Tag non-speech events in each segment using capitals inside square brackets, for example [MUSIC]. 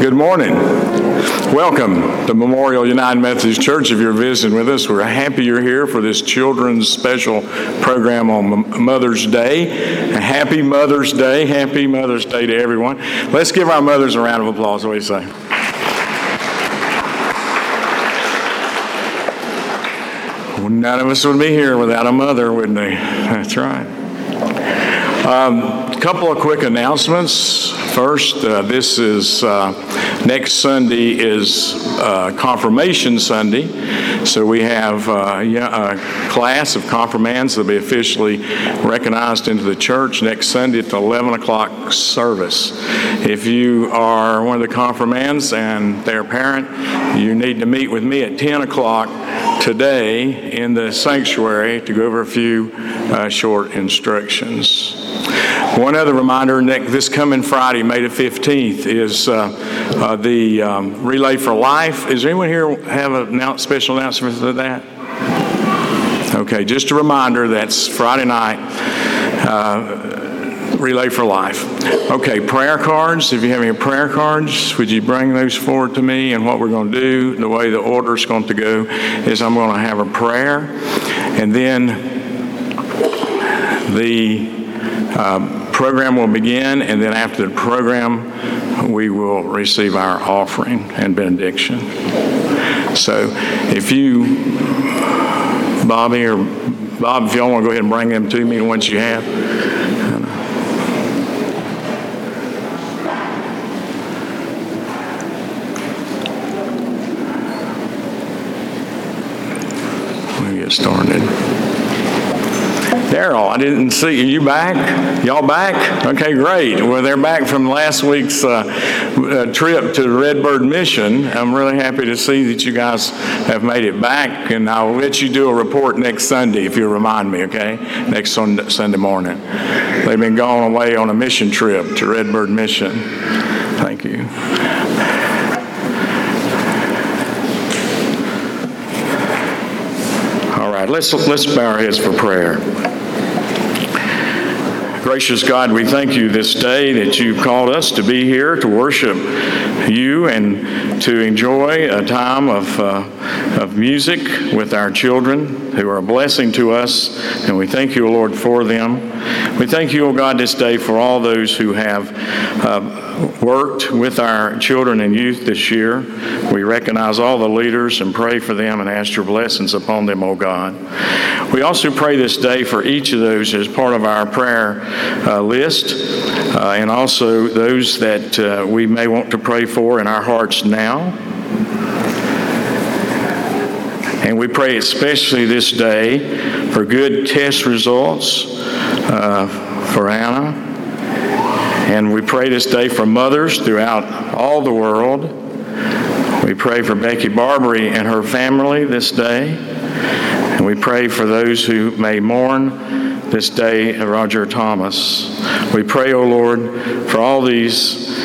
Good morning. Welcome to Memorial United Methodist Church. If you're visiting with us, we're happy you're here for this children's special program on Mother's Day. Happy Mother's Day. Happy Mother's Day to everyone. Let's give our mothers a round of applause. What do you say? Well, none of us would be here without a mother, wouldn't they? That's right. Um, couple of quick announcements. First, uh, this is uh, next Sunday is uh, Confirmation Sunday, so we have uh, a class of confirmands that'll be officially recognized into the church next Sunday at the 11 o'clock service. If you are one of the confirmands and their parent, you need to meet with me at 10 o'clock today in the sanctuary to go over a few uh, short instructions. One other reminder Nick, this coming Friday, May the 15th, is uh, uh, the um, Relay for Life. Is anyone here have a special announcement for that? Okay, just a reminder that's Friday night. Uh, Relay for Life. Okay, prayer cards. If you have any prayer cards, would you bring those forward to me? And what we're going to do, the way the order is going to go, is I'm going to have a prayer, and then the um, program will begin, and then after the program, we will receive our offering and benediction. So if you, Bobby or Bob, if y'all want to go ahead and bring them to me once you have. Let me get started. Daryl, I didn't see you. You back? Y'all back? Okay, great. Well, they're back from last week's uh, uh, trip to Redbird Mission. I'm really happy to see that you guys have made it back, and I'll let you do a report next Sunday if you remind me, okay? Next Sunday morning. They've been gone away on a mission trip to Redbird Mission. Thank you. All right, let's, let's bow our heads for prayer. Gracious God, we thank you this day that you've called us to be here to worship you and to enjoy a time of, uh, of music with our children who are a blessing to us. And we thank you, Lord, for them. We thank you, O God, this day for all those who have uh, worked with our children and youth this year. We recognize all the leaders and pray for them and ask your blessings upon them, O God. We also pray this day for each of those as part of our prayer uh, list, uh, and also those that uh, we may want to pray for in our hearts now. And we pray especially this day for good test results uh, for Anna. And we pray this day for mothers throughout all the world. We pray for Becky Barbary and her family this day. And we pray for those who may mourn this day, Roger Thomas. We pray, O oh Lord, for all these,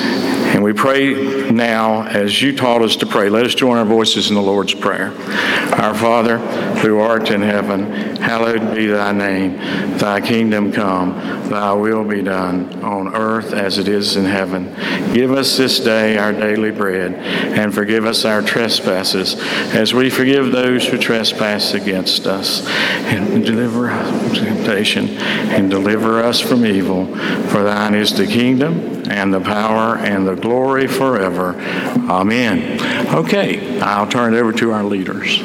and we pray now as you taught us to pray. Let us join our voices in the Lord's Prayer. Our Father, who art in heaven, hallowed be thy name. Thy kingdom come, thy will be done on earth as it is in heaven. Give us this day our daily bread, and forgive us our trespasses, as we forgive those who trespass against us. And deliver us from temptation, and deliver us from evil. For thine is the kingdom, and the power, and the glory forever. Amen. Okay, I'll turn it over to our leaders.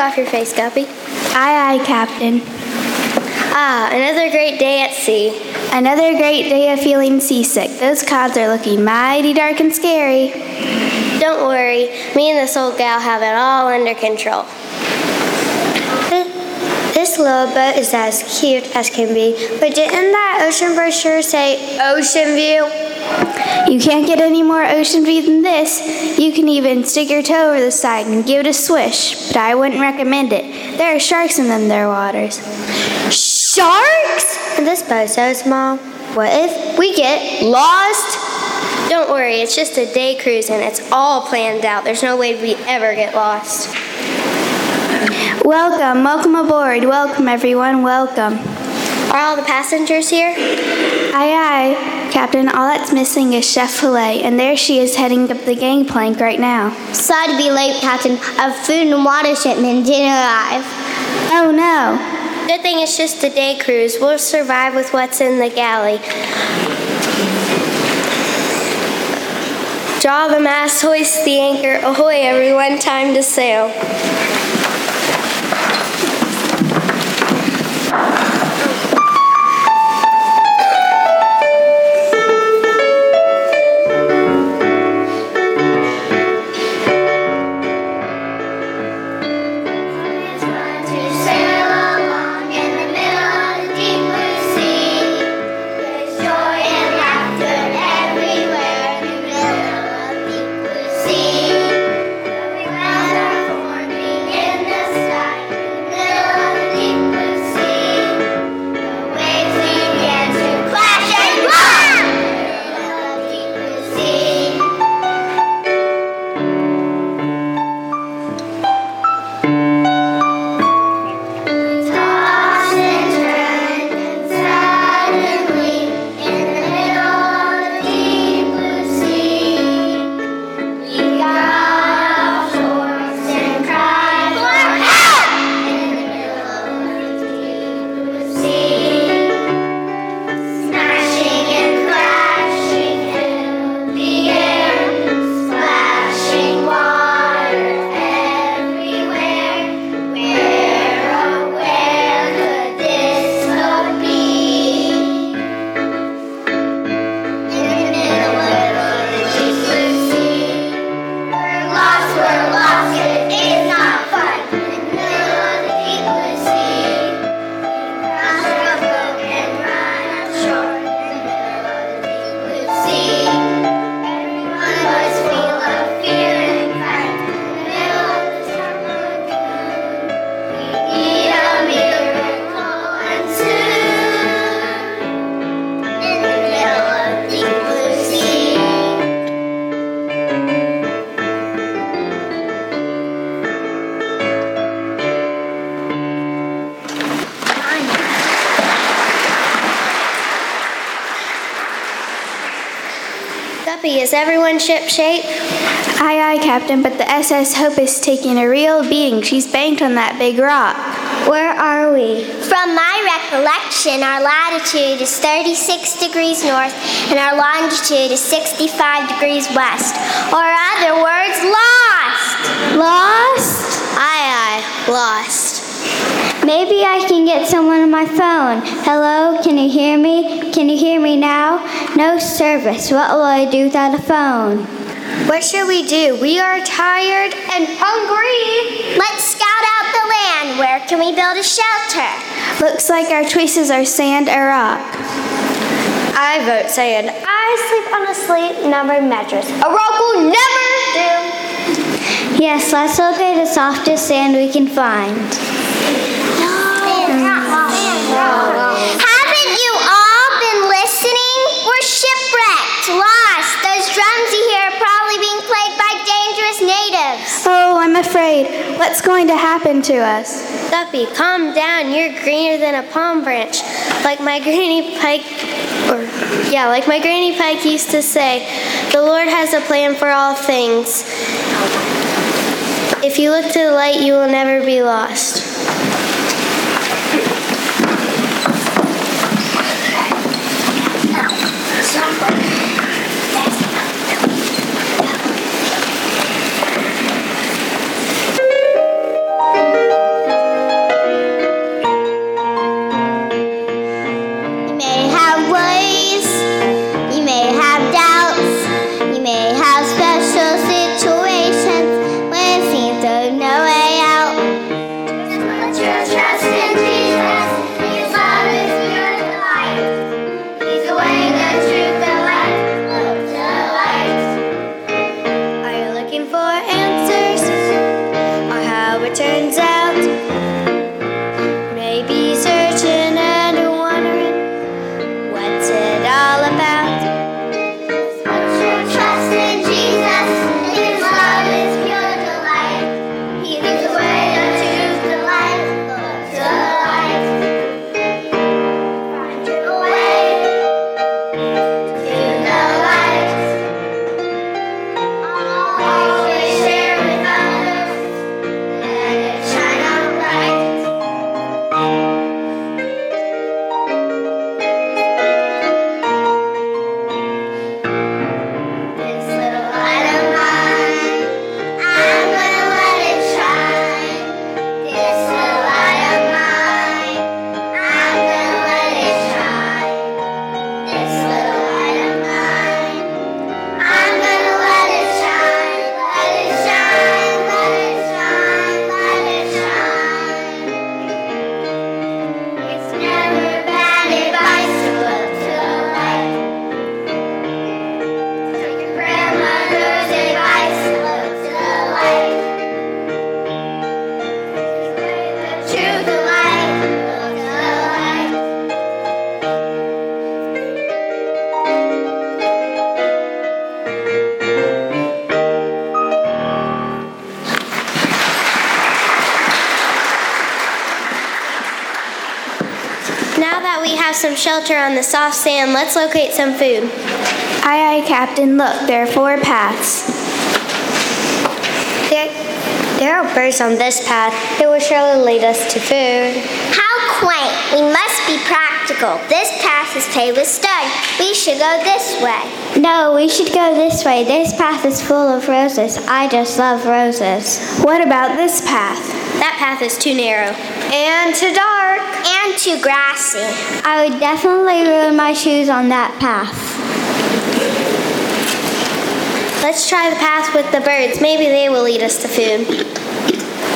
Off your face, Guppy. Aye, aye, Captain. Ah, another great day at sea. Another great day of feeling seasick. Those clouds are looking mighty dark and scary. Don't worry, me and this old gal have it all under control. This little boat is as cute as can be, but didn't that ocean brochure say ocean view? You can't get any more ocean view than this. You can even stick your toe over the side and give it a swish, but I wouldn't recommend it. There are sharks in them there waters. Sharks? And this boat's so small. What if we get lost? Don't worry, it's just a day cruise and it's all planned out. There's no way we ever get lost. Welcome, welcome aboard. Welcome, everyone. Welcome. Are all the passengers here? Aye, aye, Captain. All that's missing is Chef Filet, and there she is heading up the gangplank right now. Sorry to be late, Captain. A food and water shipment didn't arrive. Oh, no. Good thing it's just a day cruise. We'll survive with what's in the galley. Draw the mast, hoist the anchor. Ahoy, everyone, time to sail. Ship shape? Aye, aye, Captain, but the SS Hope is taking a real beating. She's banked on that big rock. Where are we? From my recollection, our latitude is 36 degrees north and our longitude is 65 degrees west. Or, other words, lost! Lost? Aye, aye, lost. Maybe I can get someone on my phone. Hello, can you hear me? Can you hear me now? No service. What will I do without a phone? What should we do? We are tired and hungry. Let's scout out the land. Where can we build a shelter? Looks like our choices are sand or rock. I vote sand. I sleep on a sleep numbered mattress. A rock will never do. Yes, let's look at the softest sand we can find. Lost. Those drums you hear are probably being played by dangerous natives. Oh, I'm afraid. What's going to happen to us? Guppy, calm down. You're greener than a palm branch. Like my [LAUGHS] granny Pike, or yeah, like my granny Pike used to say, the Lord has a plan for all things. If you look to the light, you will never be lost. turns out that we have some shelter on the soft sand, let's locate some food. Aye, aye, Captain. Look, there are four paths. There, there are birds on this path. It will surely lead us to food. How quaint. We must be practical. This path is paved with stone. We should go this way. No, we should go this way. This path is full of roses. I just love roses. What about this path? That path is too narrow. And too dark. And too grassy. I would definitely ruin my shoes on that path. Let's try the path with the birds. Maybe they will lead us to food.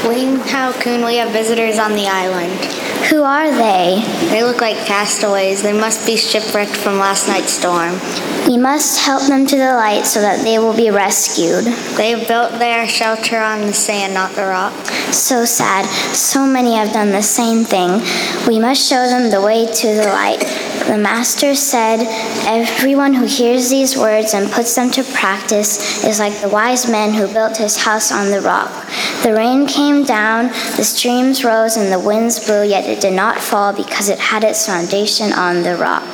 Queen, how can we have visitors on the island? Who are they? They look like castaways. They must be shipwrecked from last night's storm. We must help them to the light so that they will be rescued. They have built their shelter on the sand, not the rock. So sad. So many have done the same thing. We must show them the way to the light. The Master said, Everyone who hears these words and puts them to practice is like the wise man who built his house on the rock. The rain came down, the streams rose, and the winds blew, yet it did not fall because it had its foundation on the rock.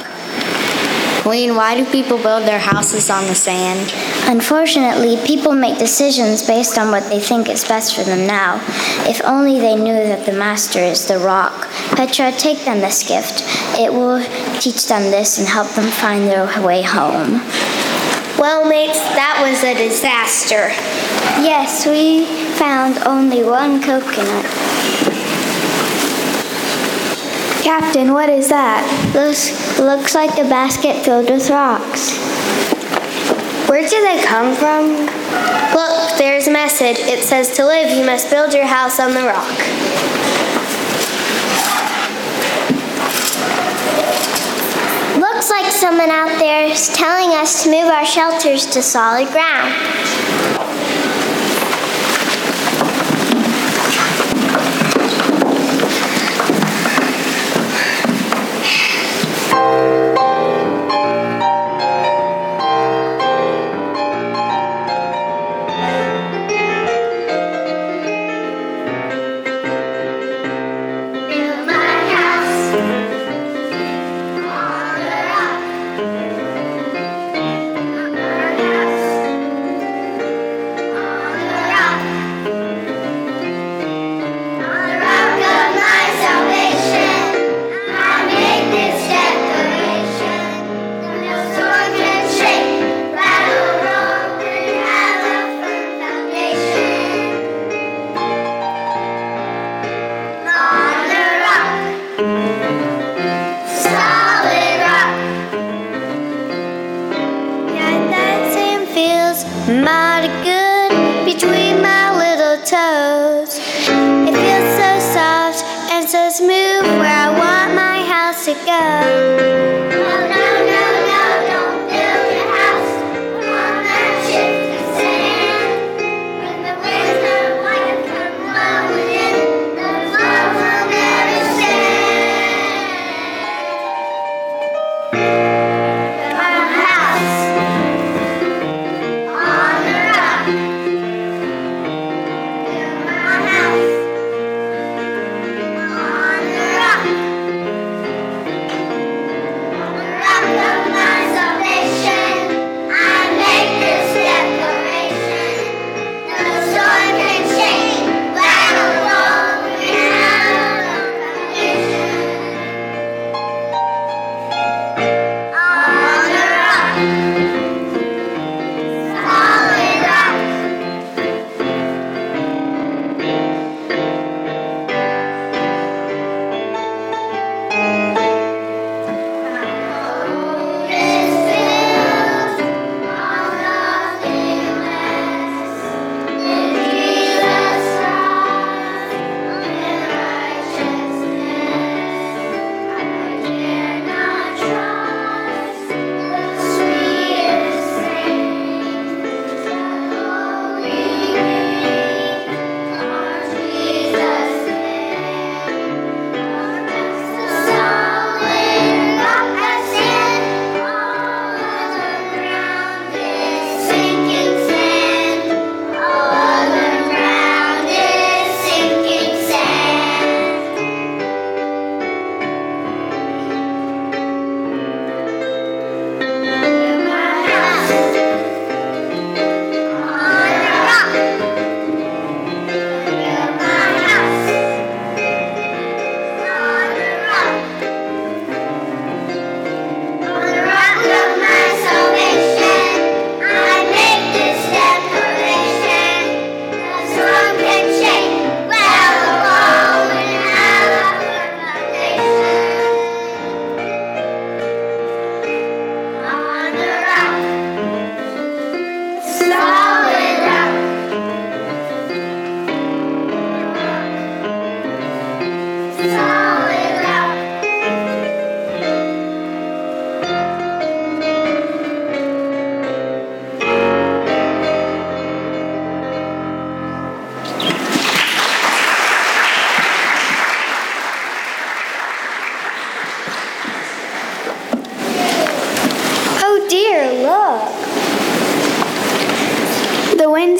Queen, why do people build their houses on the sand? Unfortunately, people make decisions based on what they think is best for them now. If only they knew that the Master is the rock. Petra, take them this gift. It will teach them this and help them find their way home. Well, mates, that was a disaster. Yes, we found only one coconut. Captain, what is that? Looks, looks like a basket filled with rocks. Where do they come from? Look, there's a message. It says to live, you must build your house on the rock. Looks like someone out there is telling us to move our shelters to solid ground.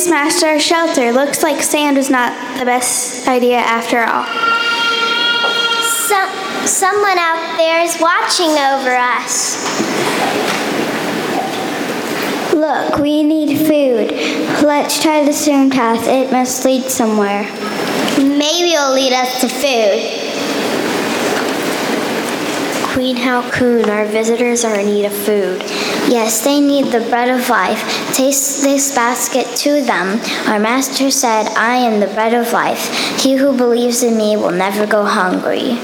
Smashed our shelter. Looks like sand was not the best idea after all. Some, someone out there is watching over us. Look, we need food. Let's try the stone path. It must lead somewhere. Maybe it'll lead us to food. Queen Halcoon, our visitors are in need of food. Yes, they need the bread of life. Taste this basket to them. Our master said, I am the bread of life. He who believes in me will never go hungry.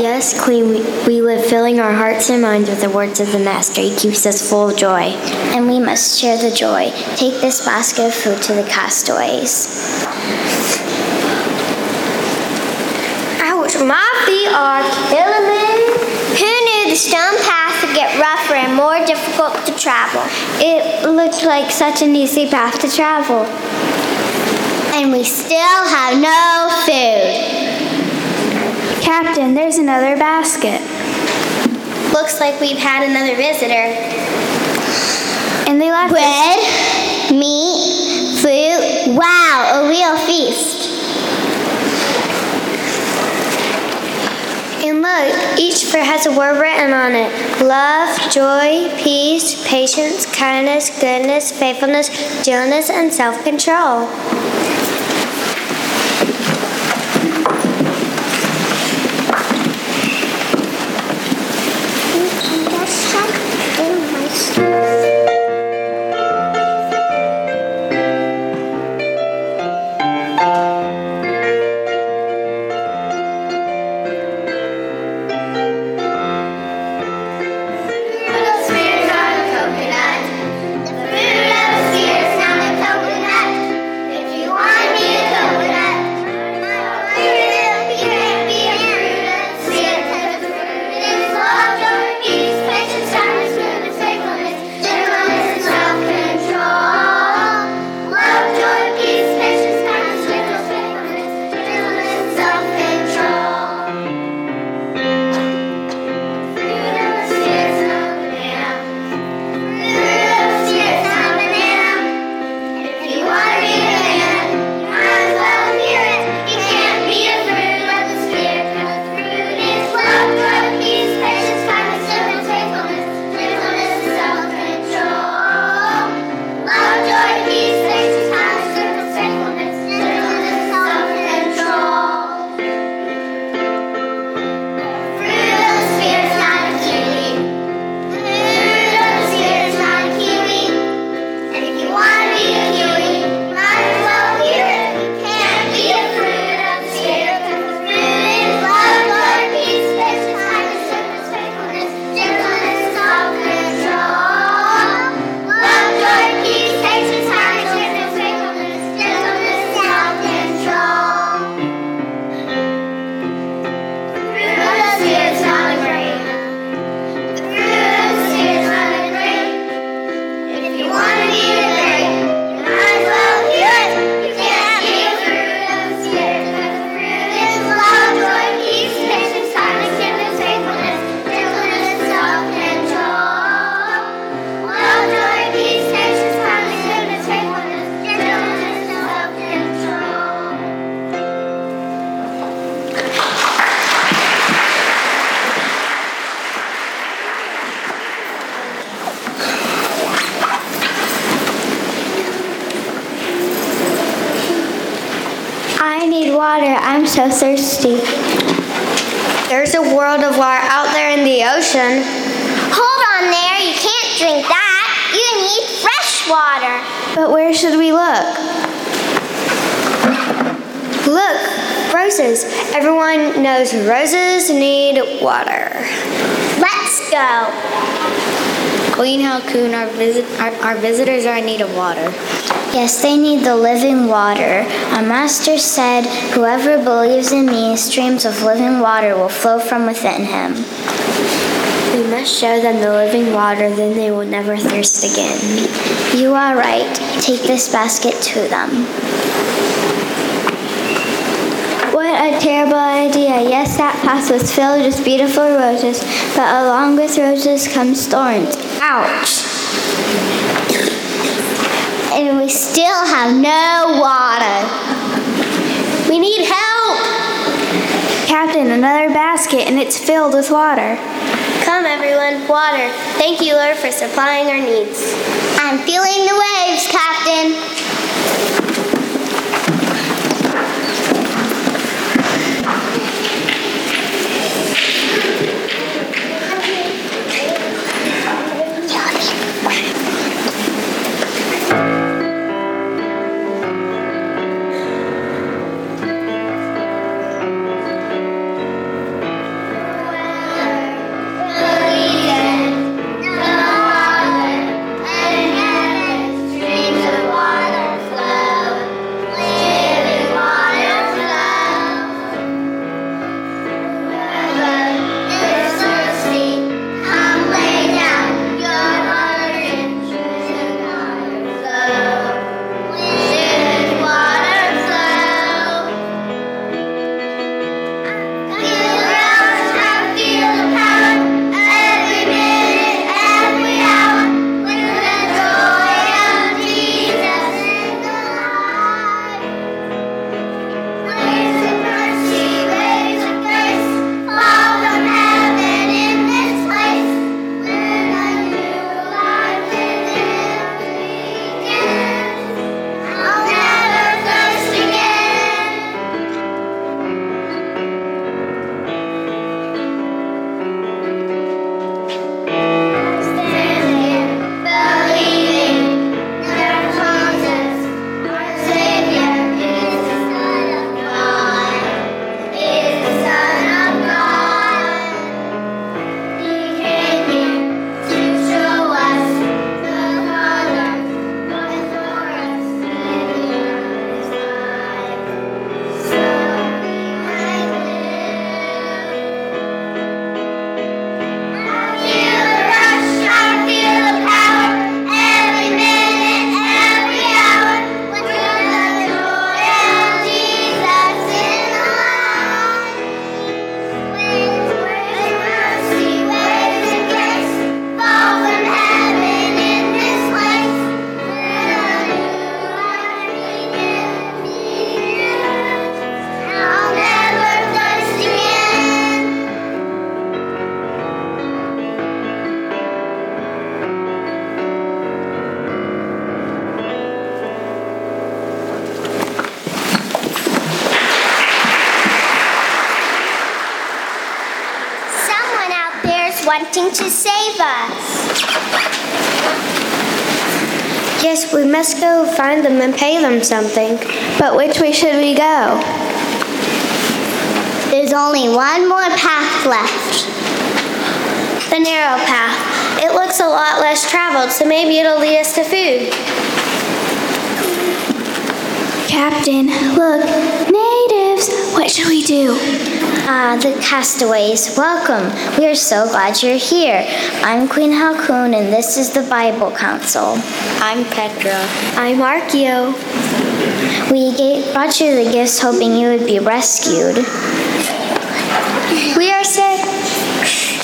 Yes, Queen, we, we live filling our hearts and minds with the words of the Master. He keeps us full of joy. And we must share the joy. Take this basket of food to the castaways. Ouch, my feet are. Who knew the stone path would get rougher and more difficult to travel? It looked like such an easy path to travel. And we still have no food. Captain, there's another basket. Looks like we've had another visitor. And they left. Bread, meat, fruit. Wow, a real feast. Look, each fruit has a word written on it love, joy, peace, patience, kindness, goodness, faithfulness, gentleness, and self control. Queen Halcoon, our, visit, our, our visitors are in need of water. Yes, they need the living water. Our master said, Whoever believes in me, streams of living water will flow from within him. We must show them the living water, then they will never thirst again. You are right. Take this basket to them. What a terrible idea. Yes, that path was filled with beautiful roses, but along with roses comes thorns. Ouch! and we still have no water. We need help. Captain, another basket, and it's filled with water. Come, everyone, water. Thank you, Lord, for supplying our needs. I'm feeling the waves, Captain. Wanting to save us. Yes, we must go find them and pay them something. But which way should we go? There's only one more path left. The narrow path. It looks a lot less traveled, so maybe it'll lead us to food. Captain, look, natives. What should we do? Ah, the castaways, welcome. We are so glad you're here. I'm Queen Halcoon, and this is the Bible Council. I'm Petra. I'm Archeo. We gave, brought you the gifts hoping you would be rescued. We are sick.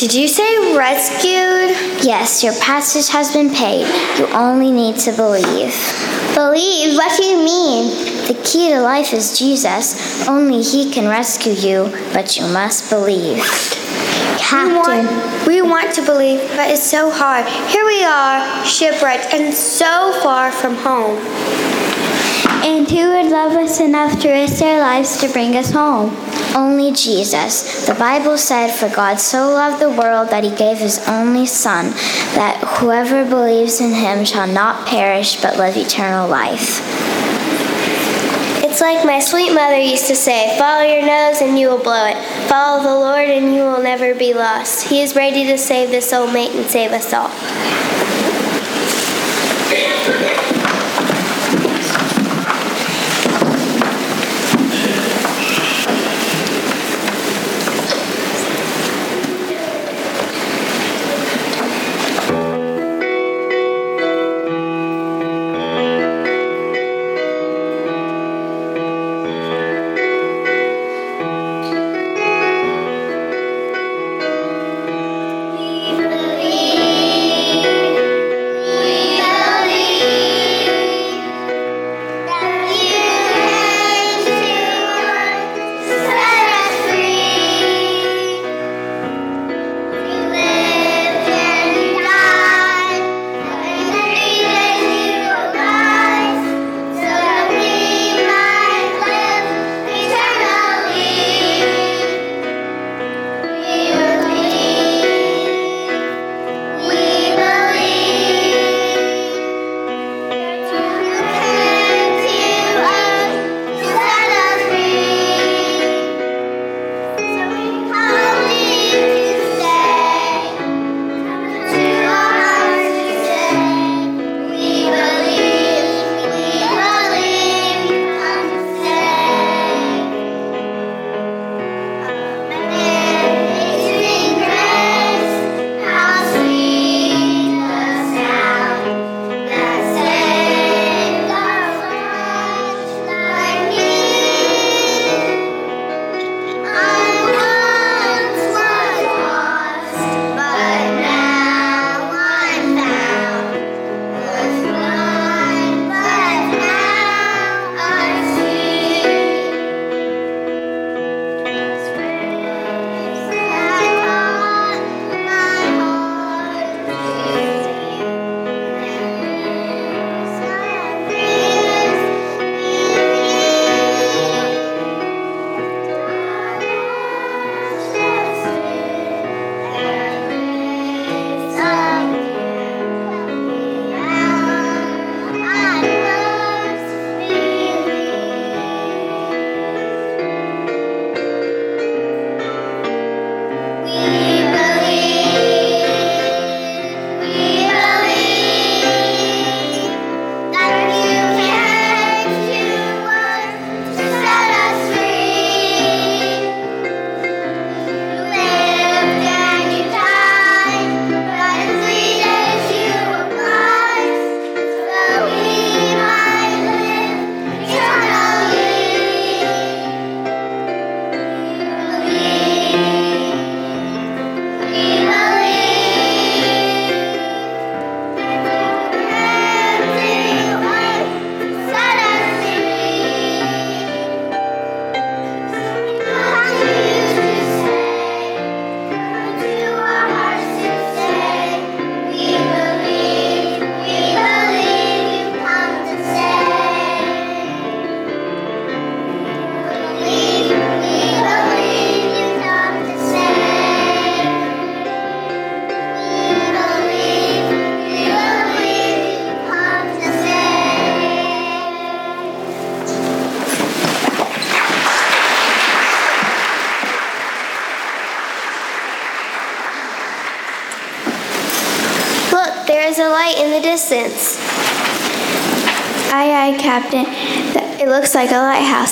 Did you say rescued? Yes, your passage has been paid. You only need to believe. Believe? What do you mean? The key to life is Jesus. Only He can rescue you, but you must believe. We Captain, want, we want to believe, but it's so hard. Here we are, shipwrecked and so far from home. and who would love us enough to risk their lives to bring us home? Only Jesus. The Bible said, For God so loved the world that he gave his only Son, that whoever believes in him shall not perish but live eternal life. It's like my sweet mother used to say follow your nose and you will blow it. Follow the Lord and you will never be lost. He is ready to save the soulmate and save us all.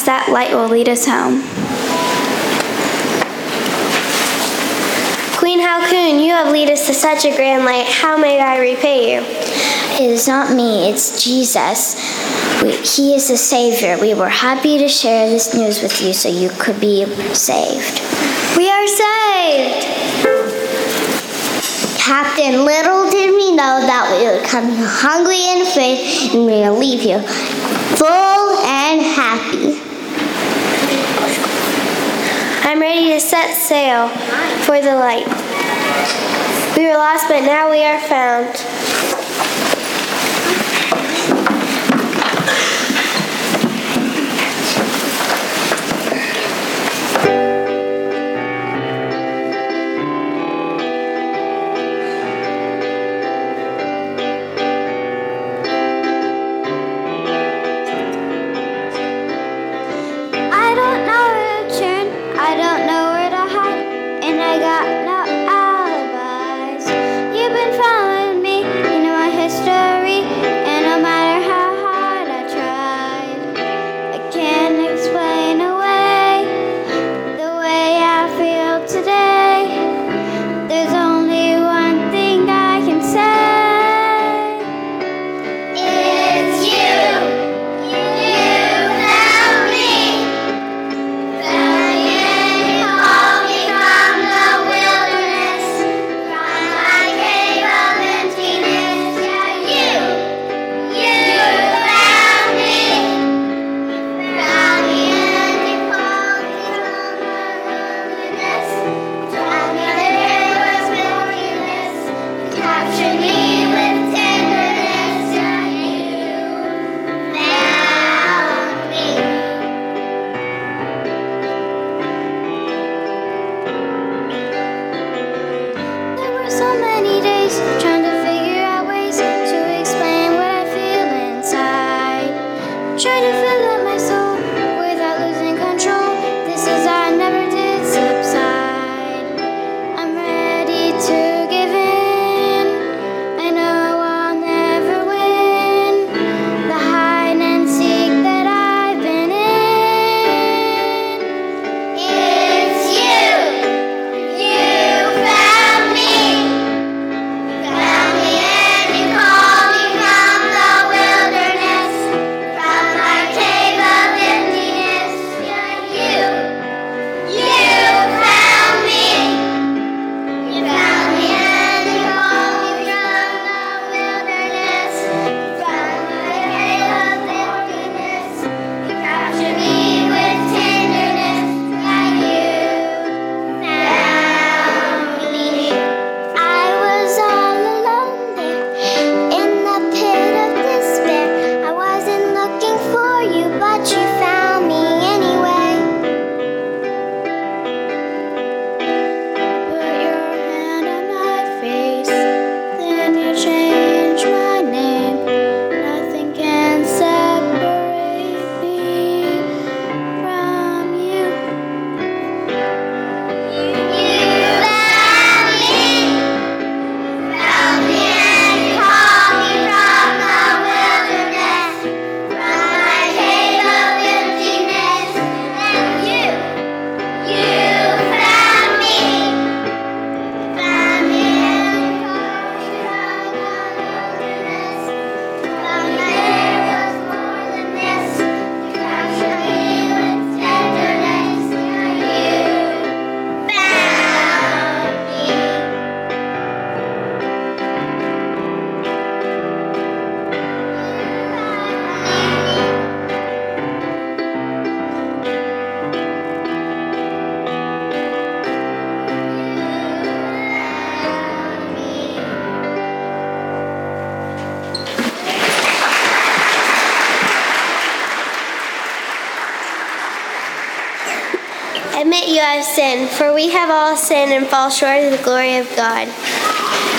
That light will lead us home. Queen Halcyon, you have lead us to such a grand light. How may I repay you? It is not me, it's Jesus. We, he is the Savior. We were happy to share this news with you so you could be saved. We are saved. Captain, little did we know that we would come hungry and afraid, and we will leave you full and happy. I'm ready to set sail for the light. We were lost, but now we are found. Sinned and fall short of the glory of God.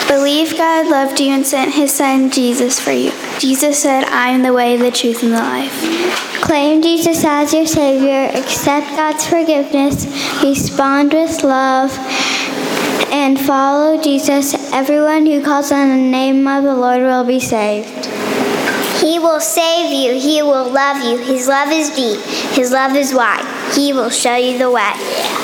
Believe God loved you and sent his son Jesus for you. Jesus said, I am the way, the truth, and the life. Claim Jesus as your Savior, accept God's forgiveness, respond with love, and follow Jesus, everyone who calls on the name of the Lord will be saved. He will save you. He will love you. His love is deep. His love is wide. He will show you the way.